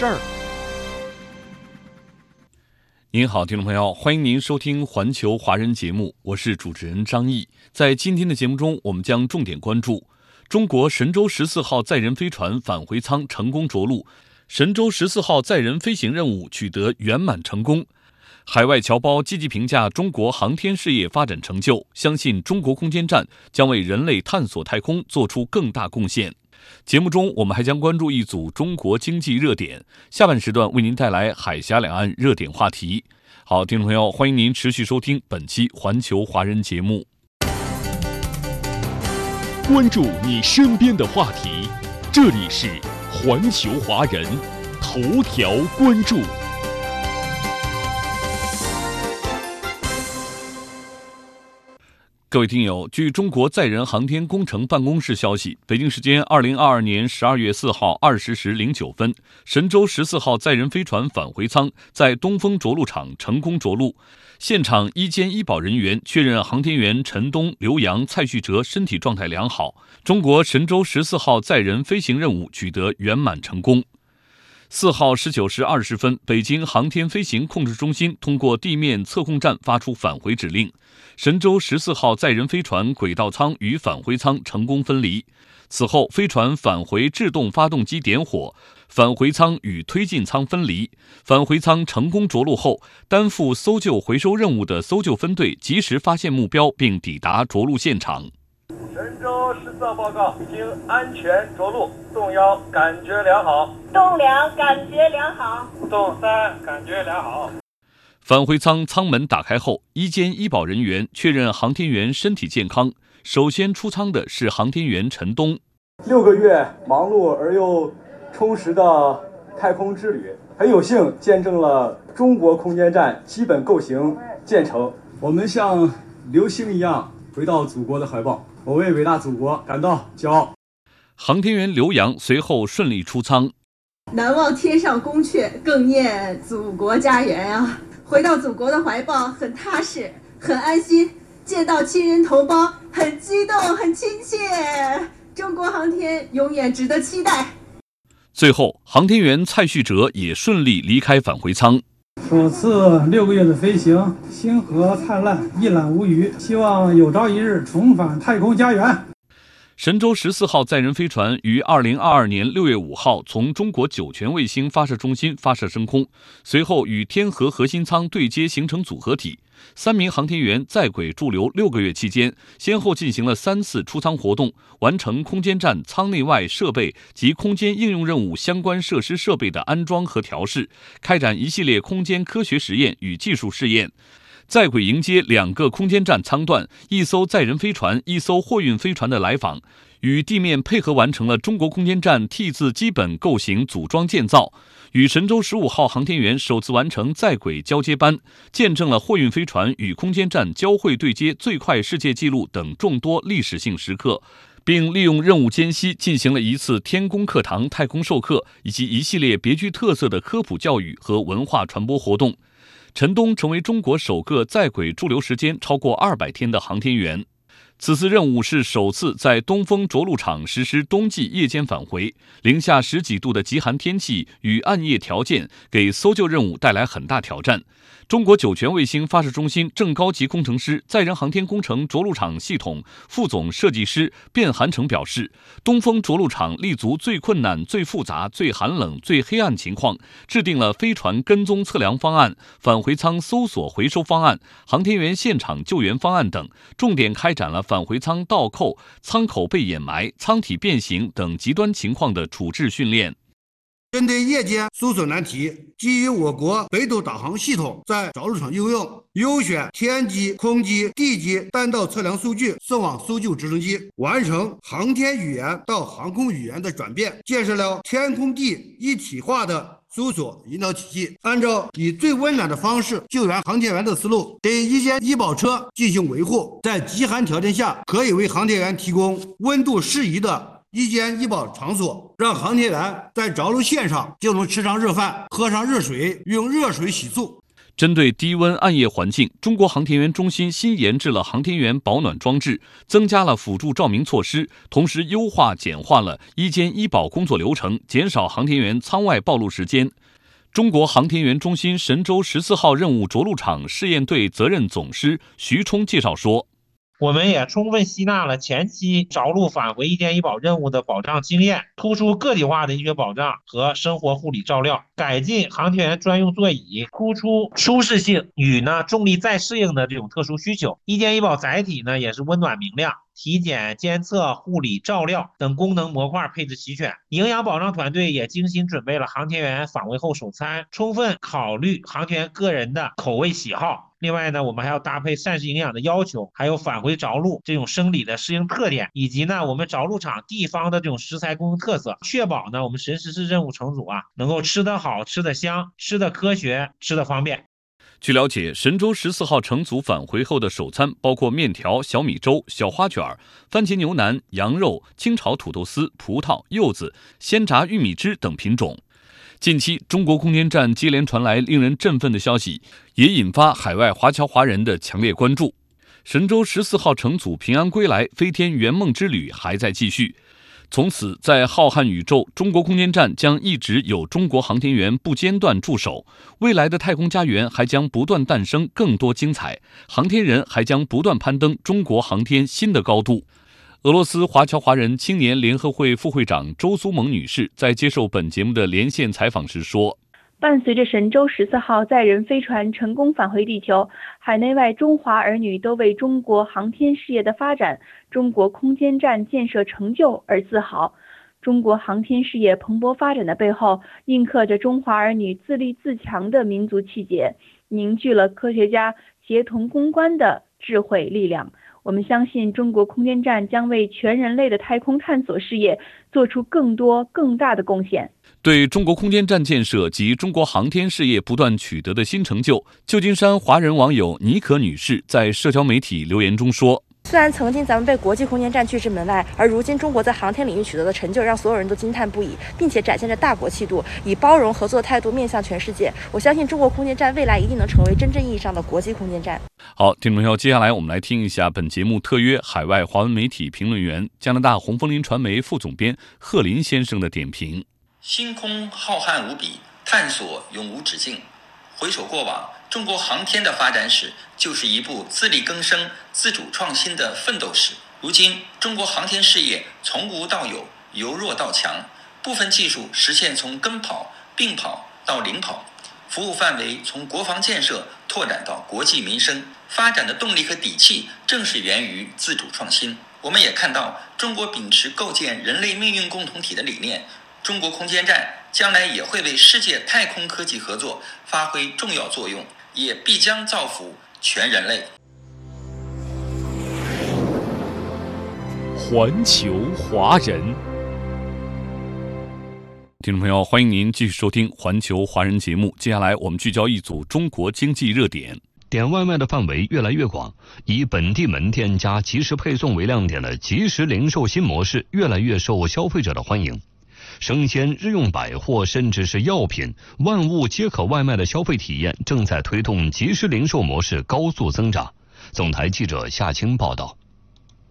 事儿。您好，听众朋友，欢迎您收听环球华人节目，我是主持人张毅。在今天的节目中，我们将重点关注中国神舟十四号载人飞船返回舱成功着陆，神舟十四号载人飞行任务取得圆满成功。海外侨胞积极评价中国航天事业发展成就，相信中国空间站将为人类探索太空做出更大贡献。节目中，我们还将关注一组中国经济热点。下半时段为您带来海峡两岸热点话题。好，听众朋友，欢迎您持续收听本期《环球华人》节目。关注你身边的话题，这里是《环球华人》头条关注。各位听友，据中国载人航天工程办公室消息，北京时间二零二二年十二月四号二十时零九分，神舟十四号载人飞船返回舱在东风着陆场成功着陆。现场医监医保人员确认，航天员陈冬、刘洋、蔡旭哲身体状态良好。中国神舟十四号载人飞行任务取得圆满成功。四号十九时二十分，北京航天飞行控制中心通过地面测控站发出返回指令。神舟十四号载人飞船轨道舱与返回舱成功分离。此后，飞船返回制动发动机点火，返回舱与推进舱分离。返回舱成功着陆后，担负搜救回收任务的搜救分队及时发现目标并抵达着陆现场。神舟十四号报告，经安全着陆，动幺感觉良好，动两感觉良好，动三感觉良好。返回舱舱门打开后，医监医保人员确认航天员身体健康。首先出舱的是航天员陈冬。六个月忙碌而又充实的太空之旅，很有幸见证了中国空间站基本构型建成。我们像流星一样回到祖国的怀抱，我为伟大祖国感到骄傲。航天员刘洋随后顺利出舱。难忘天上宫阙，更念祖国家园啊！回到祖国的怀抱，很踏实，很安心；见到亲人同胞，很激动，很亲切。中国航天永远值得期待。最后，航天员蔡旭哲也顺利离开返回舱。首次六个月的飞行，星河灿烂，一览无余。希望有朝一日重返太空家园。神舟十四号载人飞船于二零二二年六月五号从中国酒泉卫星发射中心发射升空，随后与天河核心舱对接形成组合体。三名航天员在轨驻留六个月期间，先后进行了三次出舱活动，完成空间站舱内外设备及空间应用任务相关设施设备的安装和调试，开展一系列空间科学实验与技术试验。在轨迎接两个空间站舱段、一艘载人飞船、一艘货运飞船的来访，与地面配合完成了中国空间站 T 字基本构型组装建造，与神舟十五号航天员首次完成在轨交接班，见证了货运飞船与空间站交会对接最快世界纪录等众多历史性时刻，并利用任务间隙进行了一次天宫课堂太空授课以及一系列别具特色的科普教育和文化传播活动。陈冬成为中国首个在轨驻留时间超过二百天的航天员。此次任务是首次在东风着陆场实施冬季夜间返回，零下十几度的极寒天气与暗夜条件给搜救任务带来很大挑战。中国酒泉卫星发射中心正高级工程师、载人航天工程着陆场系统副总设计师卞寒成表示，东风着陆场立足最困难、最复杂、最寒冷、最黑暗情况，制定了飞船跟踪测量方案、返回舱搜索回收方案、航天员现场救援方案等，重点开展了返回舱倒扣、舱口被掩埋、舱体变形等极端情况的处置训练。针对夜间搜索难题，基于我国北斗导航系统在着陆场应用，优选天基、空基、地基弹道测量数据送往搜救直升机，完成航天语言到航空语言的转变，建设了天空地一体化的搜索引导体系。按照以最温暖的方式救援航天员的思路，对一间医保车进行维护，在极寒条件下，可以为航天员提供温度适宜的。一间医保场所，让航天员在着陆线上就能吃上热饭、喝上热水，用热水洗漱。针对低温暗夜环境，中国航天员中心新研制了航天员保暖装置，增加了辅助照明措施，同时优化简化了一间医保工作流程，减少航天员舱外暴露时间。中国航天员中心神舟十四号任务着陆场试验队责任总师徐冲介绍说。我们也充分吸纳了前期着陆返回一间医保任务的保障经验，突出个体化的医学保障和生活护理照料，改进航天员专用座椅，突出舒适性与呢重力再适应的这种特殊需求。一间医保载体呢也是温暖明亮。体检、监测、护理、照料等功能模块配置齐全，营养保障团队也精心准备了航天员返回后首餐，充分考虑航天员个人的口味喜好。另外呢，我们还要搭配膳食营养的要求，还有返回着陆这种生理的适应特点，以及呢我们着陆场地方的这种食材供应特色，确保呢我们神十四任务乘组啊能够吃得好、吃得香、吃得科学、吃得方便。据了解，神舟十四号乘组返回后的首餐包括面条、小米粥、小花卷、番茄牛腩、羊肉、清炒土豆丝、葡萄、柚子、鲜榨玉米汁等品种。近期，中国空间站接连传来令人振奋的消息，也引发海外华侨华人的强烈关注。神舟十四号乘组平安归来，飞天圆梦之旅还在继续。从此，在浩瀚宇宙，中国空间站将一直有中国航天员不间断驻守。未来的太空家园还将不断诞生更多精彩，航天人还将不断攀登中国航天新的高度。俄罗斯华侨华人青年联合会副会长周苏萌女士在接受本节目的连线采访时说。伴随着神舟十四号载人飞船成功返回地球，海内外中华儿女都为中国航天事业的发展、中国空间站建设成就而自豪。中国航天事业蓬勃发展的背后，印刻着中华儿女自立自强的民族气节，凝聚了科学家协同攻关的智慧力量。我们相信，中国空间站将为全人类的太空探索事业做出更多更大的贡献。对中国空间站建设及中国航天事业不断取得的新成就，旧金山华人网友妮可女士在社交媒体留言中说。虽然曾经咱们被国际空间站拒之门外，而如今中国在航天领域取得的成就让所有人都惊叹不已，并且展现着大国气度，以包容合作态度面向全世界。我相信中国空间站未来一定能成为真正意义上的国际空间站。好，听众朋友，接下来我们来听一下本节目特约海外华文媒体评论员、加拿大红枫林传媒副总编贺林先生的点评：星空浩瀚无比，探索永无止境。回首过往。中国航天的发展史就是一部自力更生、自主创新的奋斗史。如今，中国航天事业从无到有，由弱到强，部分技术实现从跟跑、并跑到领跑，服务范围从国防建设拓展到国计民生，发展的动力和底气正是源于自主创新。我们也看到，中国秉持构建人类命运共同体的理念，中国空间站将来也会为世界太空科技合作发挥重要作用。也必将造福全人类。环球华人，听众朋友，欢迎您继续收听《环球华人》节目。接下来，我们聚焦一组中国经济热点。点外卖的范围越来越广，以本地门店加即时配送为亮点的即时零售新模式，越来越受消费者的欢迎。生鲜、日用百货，甚至是药品，万物皆可外卖的消费体验，正在推动即时零售模式高速增长。总台记者夏青报道。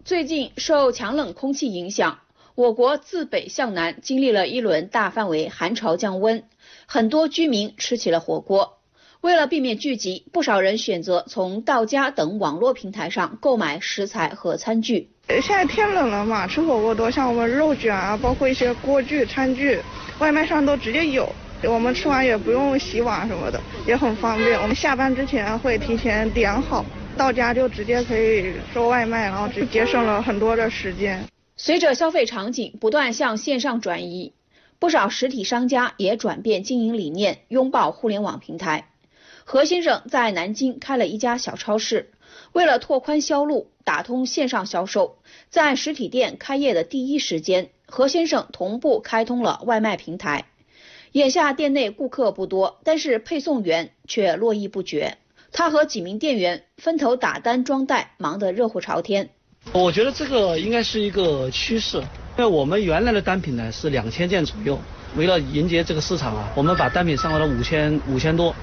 最近受强冷空气影响，我国自北向南经历了一轮大范围寒潮降温，很多居民吃起了火锅。为了避免聚集，不少人选择从到家等网络平台上购买食材和餐具。现在天冷了嘛，吃火锅多，像我们肉卷啊，包括一些锅具、餐具，外卖上都直接有。我们吃完也不用洗碗什么的，也很方便。我们下班之前会提前点好，到家就直接可以收外卖，然后就节省了很多的时间。随着消费场景不断向线上转移，不少实体商家也转变经营理念，拥抱互联网平台。何先生在南京开了一家小超市，为了拓宽销路，打通线上销售，在实体店开业的第一时间，何先生同步开通了外卖平台。眼下店内顾客不多，但是配送员却络绎不绝。他和几名店员分头打单装袋，忙得热火朝天。我觉得这个应该是一个趋势，因为我们原来的单品呢是两千件左右，为了迎接这个市场啊，我们把单品上到了五千五千多，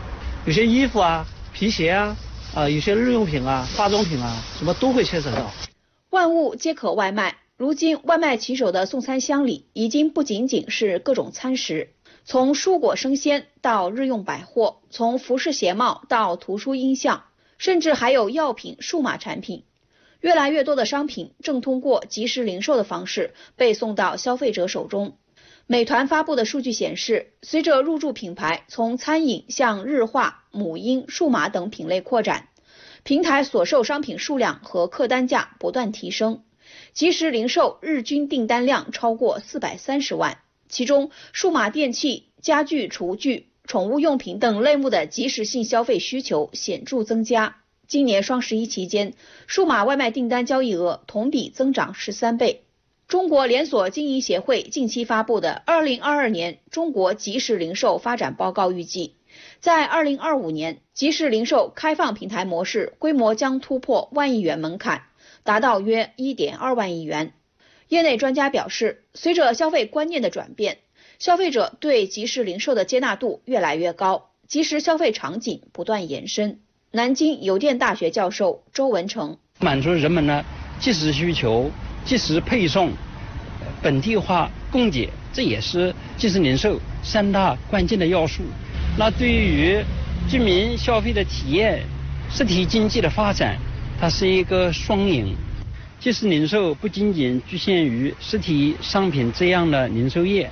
有些衣服啊、皮鞋啊、啊有些日用品啊、化妆品啊，什么都会牵扯到。万物皆可外卖，如今外卖骑手的送餐箱里已经不仅仅是各种餐食，从蔬果生鲜到日用百货，从服饰鞋帽到图书音像，甚至还有药品、数码产品。越来越多的商品正通过即时零售的方式被送到消费者手中。美团发布的数据显示，随着入驻品牌从餐饮向日化、母婴、数码等品类扩展，平台所售商品数量和客单价不断提升，即时零售日均订单量超过四百三十万，其中数码电器、家具、厨具、宠物用品等类目的即时性消费需求显著增加。今年双十一期间，数码外卖订单交易额同比增长十三倍。中国连锁经营协会近期发布的《二零二二年中国即时零售发展报告》预计，在二零二五年，即时零售开放平台模式规模将突破万亿元门槛，达到约一点二万亿元。业内专家表示，随着消费观念的转变，消费者对即时零售的接纳度越来越高，即时消费场景不断延伸。南京邮电大学教授周文成满足人们呢即时需求、即时配送、本地化供给，这也是即时零售三大关键的要素。那对于居民消费的体验、实体经济的发展，它是一个双赢。即时零售不仅仅局限于实体商品这样的零售业，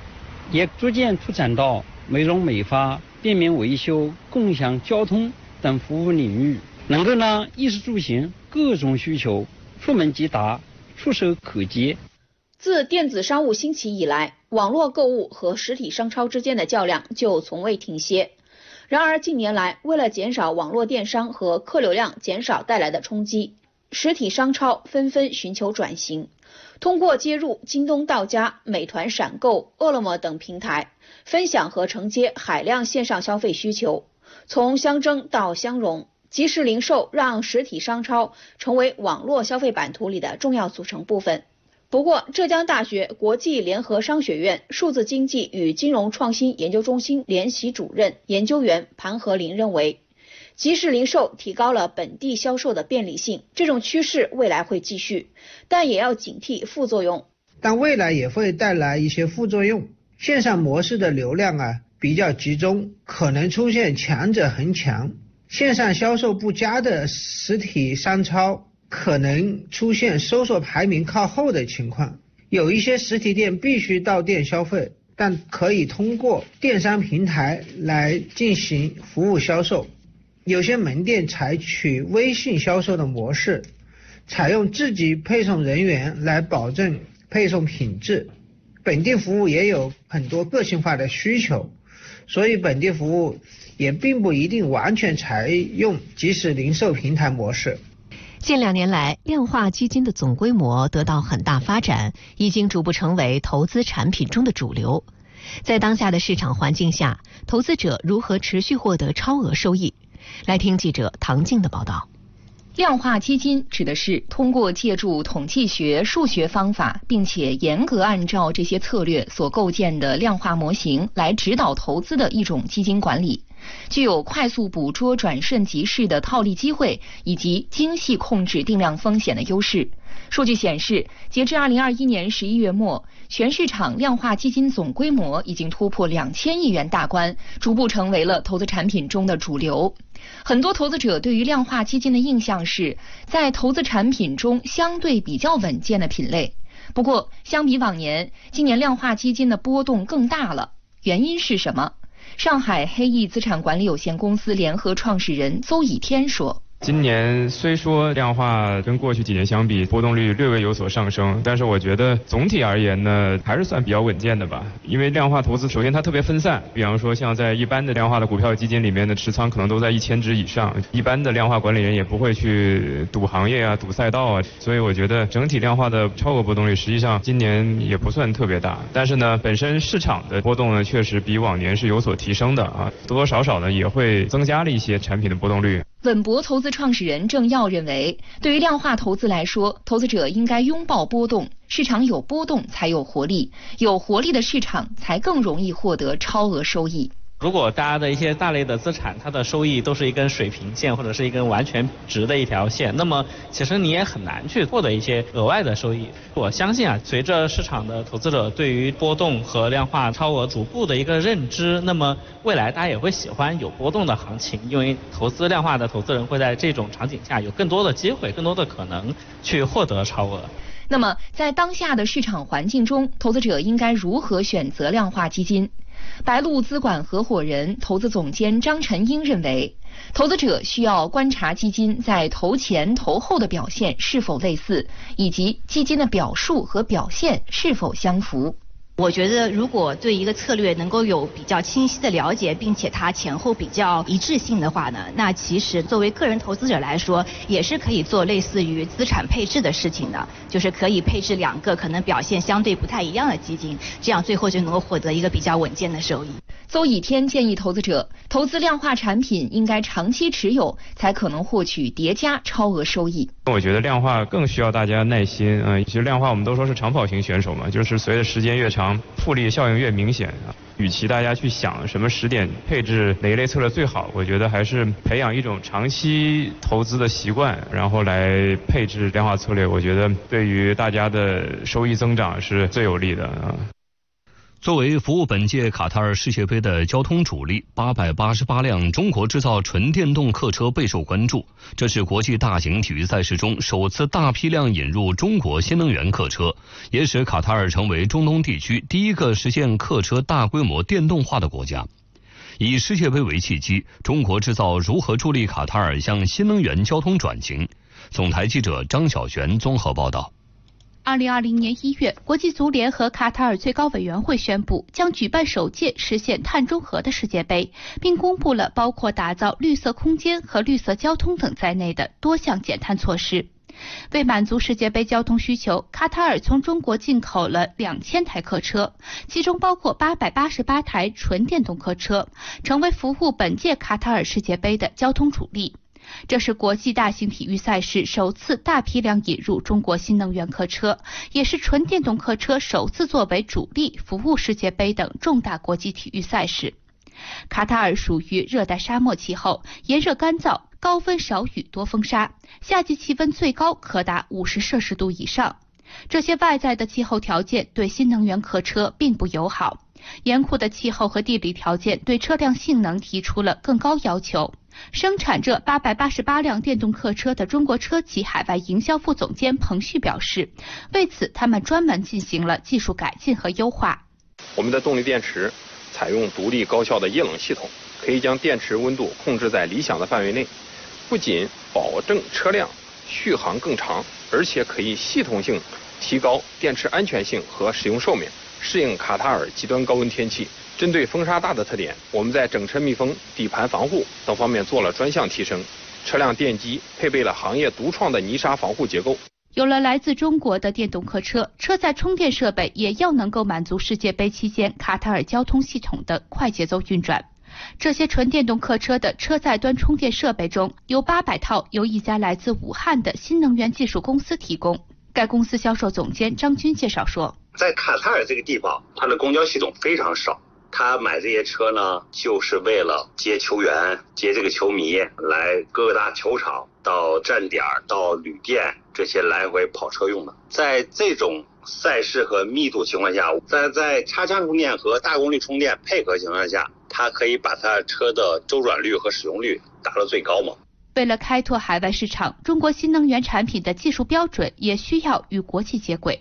也逐渐拓展到美容美发、便民维修、共享交通。等服务领域，能够让衣食住行各种需求出门即达、触手可及。自电子商务兴起以来，网络购物和实体商超之间的较量就从未停歇。然而近年来，为了减少网络电商和客流量减少带来的冲击，实体商超纷纷寻求转型，通过接入京东到家、美团闪购、饿了么等平台，分享和承接海量线上消费需求。从相争到相融，即时零售让实体商超成为网络消费版图里的重要组成部分。不过，浙江大学国际联合商学院数字经济与金融创新研究中心联席主任研究员盘和林认为，即时零售提高了本地销售的便利性，这种趋势未来会继续，但也要警惕副作用。但未来也会带来一些副作用，线上模式的流量啊。比较集中，可能出现强者恒强；线上销售不佳的实体商超，可能出现搜索排名靠后的情况。有一些实体店必须到店消费，但可以通过电商平台来进行服务销售。有些门店采取微信销售的模式，采用自己配送人员来保证配送品质。本地服务也有很多个性化的需求。所以，本地服务也并不一定完全采用即时零售平台模式。近两年来，量化基金的总规模得到很大发展，已经逐步成为投资产品中的主流。在当下的市场环境下，投资者如何持续获得超额收益？来听记者唐静的报道。量化基金指的是通过借助统计学、数学方法，并且严格按照这些策略所构建的量化模型来指导投资的一种基金管理，具有快速捕捉转瞬即逝的套利机会以及精细控制定量风险的优势。数据显示，截至二零二一年十一月末，全市场量化基金总规模已经突破两千亿元大关，逐步成为了投资产品中的主流。很多投资者对于量化基金的印象是在投资产品中相对比较稳健的品类。不过，相比往年，今年量化基金的波动更大了。原因是什么？上海黑翼资产管理有限公司联合创始人邹以天说：“今年虽说量化跟过去几年相比波动率略微有所上升，但是我觉得总体而言呢，还是算比较稳健的吧。因为量化投资首先它特别分散，比方说像在一般的量化的股票基金里面的持仓可能都在一千只以上，一般的量化管理人也不会去赌行业啊、赌赛道啊，所以我觉得整体量化的超额波动率实际上今年也不算特别大。但是呢，本身市场的波动呢确实比往年是有所提升的啊，多多少少呢也会增加了一些产品的波动率。本博投资创始人郑耀认为，对于量化投资来说，投资者应该拥抱波动，市场有波动才有活力，有活力的市场才更容易获得超额收益。如果大家的一些大类的资产，它的收益都是一根水平线或者是一根完全直的一条线，那么其实你也很难去获得一些额外的收益。我相信啊，随着市场的投资者对于波动和量化超额逐步的一个认知，那么未来大家也会喜欢有波动的行情，因为投资量化的投资人会在这种场景下有更多的机会、更多的可能去获得超额。那么在当下的市场环境中，投资者应该如何选择量化基金？白鹿资管合伙人、投资总监张晨英认为，投资者需要观察基金在投前投后的表现是否类似，以及基金的表述和表现是否相符。我觉得，如果对一个策略能够有比较清晰的了解，并且它前后比较一致性的话呢，那其实作为个人投资者来说，也是可以做类似于资产配置的事情的，就是可以配置两个可能表现相对不太一样的基金，这样最后就能够获得一个比较稳健的收益。邹以天建议投资者，投资量化产品应该长期持有，才可能获取叠加超额收益。我觉得量化更需要大家耐心啊，其实量化我们都说是长跑型选手嘛，就是随着时间越长，复利效应越明显啊。与其大家去想什么时点配置哪一类策略最好，我觉得还是培养一种长期投资的习惯，然后来配置量化策略，我觉得对于大家的收益增长是最有利的啊。作为服务本届卡塔尔世界杯的交通主力，八百八十八辆中国制造纯电动客车备受关注。这是国际大型体育赛事中首次大批量引入中国新能源客车，也使卡塔尔成为中东地区第一个实现客车大规模电动化的国家。以世界杯为契机，中国制造如何助力卡塔尔向新能源交通转型？总台记者张小璇综合报道。二零二零年一月，国际足联和卡塔尔最高委员会宣布将举办首届实现碳中和的世界杯，并公布了包括打造绿色空间和绿色交通等在内的多项减碳措施。为满足世界杯交通需求，卡塔尔从中国进口了两千台客车，其中包括八百八十八台纯电动客车，成为服务本届卡塔尔世界杯的交通主力。这是国际大型体育赛事首次大批量引入中国新能源客车，也是纯电动客车首次作为主力服务世界杯等重大国际体育赛事。卡塔尔属于热带沙漠气候，炎热干燥，高温少雨多风沙，夏季气温最高可达五十摄氏度以上。这些外在的气候条件对新能源客车并不友好，严酷的气候和地理条件对车辆性能提出了更高要求。生产这八百八十八辆电动客车的中国车企海外营销副总监彭旭表示，为此他们专门进行了技术改进和优化。我们的动力电池采用独立高效的液冷系统，可以将电池温度控制在理想的范围内，不仅保证车辆续航更长，而且可以系统性提高电池安全性和使用寿命，适应卡塔尔极端高温天气。针对风沙大的特点，我们在整车密封、底盘防护等方面做了专项提升。车辆电机配备了行业独创的泥沙防护结构。有了来自中国的电动客车，车载充电设备也要能够满足世界杯期间卡塔尔交通系统的快节奏运转。这些纯电动客车的车载端充电设备中有八百套由一家来自武汉的新能源技术公司提供。该公司销售总监张军介绍说，在卡塔尔这个地方，它的公交系统非常少。他买这些车呢，就是为了接球员、接这个球迷来各大球场、到站点、到旅店这些来回跑车用的。在这种赛事和密度情况下，在在插枪充电和大功率充电配合情况下，它可以把它车的周转率和使用率达到最高嘛。为了开拓海外市场，中国新能源产品的技术标准也需要与国际接轨。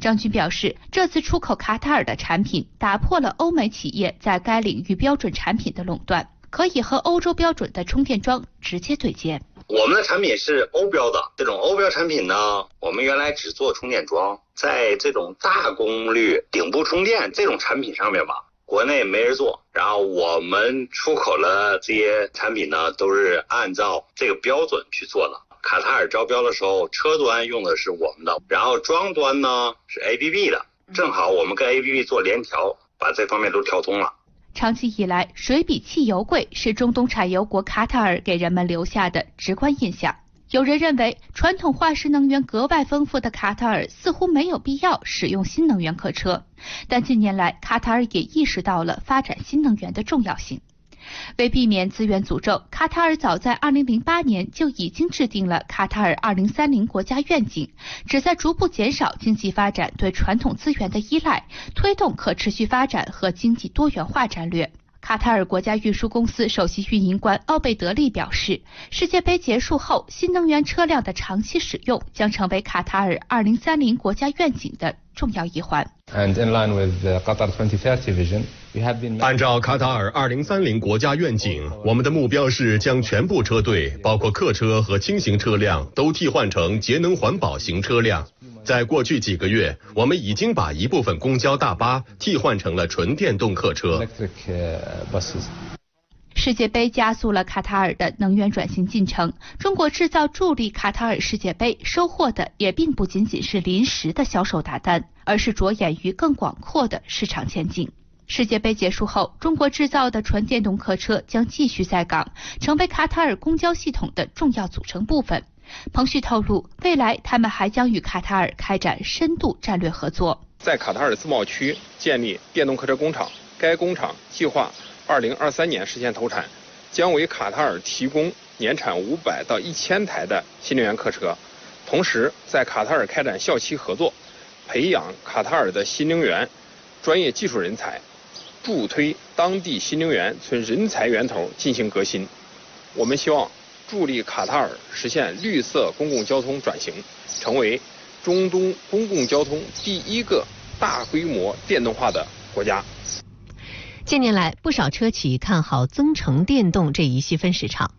张军表示，这次出口卡塔尔的产品打破了欧美企业在该领域标准产品的垄断，可以和欧洲标准的充电桩直接对接。我们的产品是欧标的，这种欧标产品呢，我们原来只做充电桩，在这种大功率顶部充电这种产品上面吧，国内没人做。然后我们出口了这些产品呢，都是按照这个标准去做的。卡塔尔招标的时候，车端用的是我们的，然后装端呢是 ABB 的，正好我们跟 ABB 做联调，把这方面都调通了。长期以来，水比汽油贵是中东产油国卡塔尔给人们留下的直观印象。有人认为，传统化石能源格外丰富的卡塔尔似乎没有必要使用新能源客车，但近年来，卡塔尔也意识到了发展新能源的重要性。为避免资源诅咒，卡塔尔早在2008年就已经制定了卡塔尔2030国家愿景，旨在逐步减少经济发展对传统资源的依赖，推动可持续发展和经济多元化战略。卡塔尔国家运输公司首席运营官奥贝德利表示，世界杯结束后，新能源车辆的长期使用将成为卡塔尔2030国家愿景的重要一环。按照卡塔尔2030国家愿景，我们的目标是将全部车队，包括客车和轻型车辆，都替换成节能环保型车辆。在过去几个月，我们已经把一部分公交大巴替换成了纯电动客车。世界杯加速了卡塔尔的能源转型进程。中国制造助力卡塔尔世界杯收获的也并不仅仅是临时的销售大单，而是着眼于更广阔的市场前景。世界杯结束后，中国制造的纯电动客车将继续在港，成为卡塔尔公交系统的重要组成部分。彭旭透露，未来他们还将与卡塔尔开展深度战略合作，在卡塔尔自贸区建立电动客车工厂。该工厂计划2023年实现投产，将为卡塔尔提供年产500到1000台的新能源客车。同时，在卡塔尔开展校期合作，培养卡塔尔的新能源专业技术人才，助推当地新能源从人才源头进行革新。我们希望。助力卡塔尔实现绿色公共交通转型，成为中东公共交通第一个大规模电动化的国家。近年来，不少车企看好增程电动这一细分市场，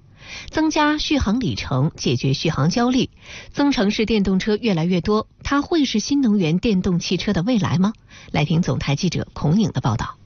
增加续航里程，解决续航焦虑。增程式电动车越来越多，它会是新能源电动汽车的未来吗？来听总台记者孔颖的报道。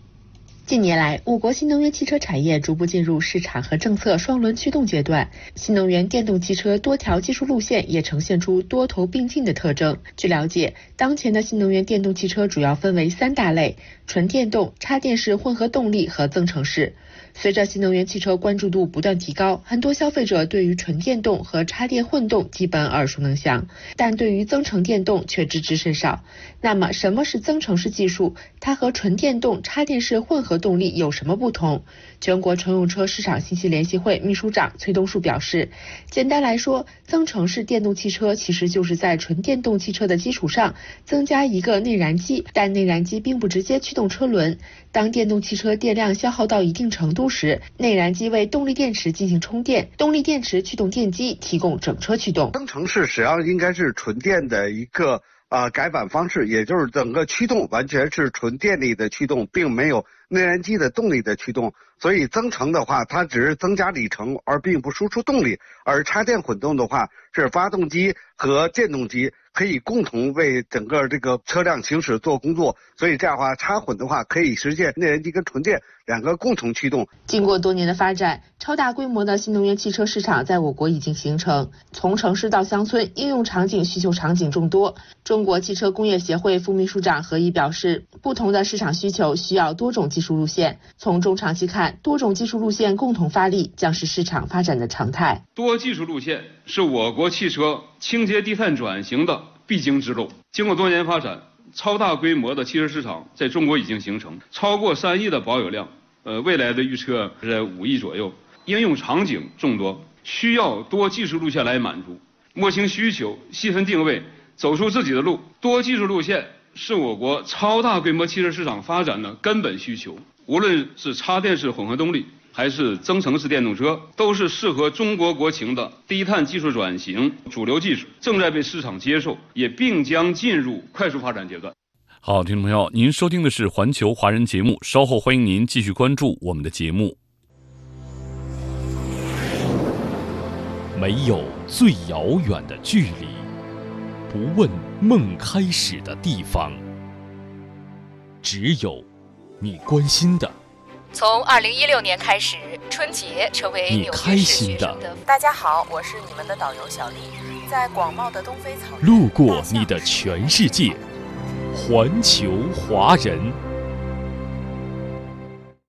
近年来，我国新能源汽车产业逐步进入市场和政策双轮驱动阶段，新能源电动汽车多条技术路线也呈现出多头并进的特征。据了解，当前的新能源电动汽车主要分为三大类：纯电动、插电式混合动力和增程式。随着新能源汽车关注度不断提高，很多消费者对于纯电动和插电混动基本耳熟能详，但对于增程电动却知之甚少。那么，什么是增程式技术？它和纯电动、插电式混合动力有什么不同？全国乘用车市场信息联席会秘书长崔东树表示，简单来说，增程式电动汽车其实就是在纯电动汽车的基础上增加一个内燃机，但内燃机并不直接驱动车轮。当电动汽车电量消耗到一定程度时，内燃机为动力电池进行充电，动力电池驱动电机提供整车驱动。增程式实际上应该是纯电的一个啊改版方式，也就是整个驱动完全是纯电力的驱动，并没有内燃机的动力的驱动。所以增程的话，它只是增加里程，而并不输出动力；而插电混动的话，是发动机和电动机。可以共同为整个这个车辆行驶做工作，所以这样的话插混的话可以实现内燃机跟纯电两个共同驱动。经过多年的发展，超大规模的新能源汽车市场在我国已经形成，从城市到乡村，应用场景、需求场景众多。中国汽车工业协会副秘书长何毅表示，不同的市场需求需要多种技术路线，从中长期看，多种技术路线共同发力将是市场发展的常态。多技术路线是我国汽车清洁低碳转型的。必经之路。经过多年发展，超大规模的汽车市场在中国已经形成，超过三亿的保有量。呃，未来的预测是在五亿左右。应用场景众多，需要多技术路线来满足。摸清需求，细分定位，走出自己的路。多技术路线是我国超大规模汽车市场发展的根本需求。无论是插电式混合动力。还是增程式电动车，都是适合中国国情的低碳技术转型主流技术，正在被市场接受，也并将进入快速发展阶段。好，听众朋友，您收听的是环球华人节目，稍后欢迎您继续关注我们的节目。没有最遥远的距离，不问梦开始的地方，只有你关心的。从二零一六年开始，春节成为你开心的。大家好，我是你们的导游小丽，在广袤的东非草原，路过你的全世界，环球华人。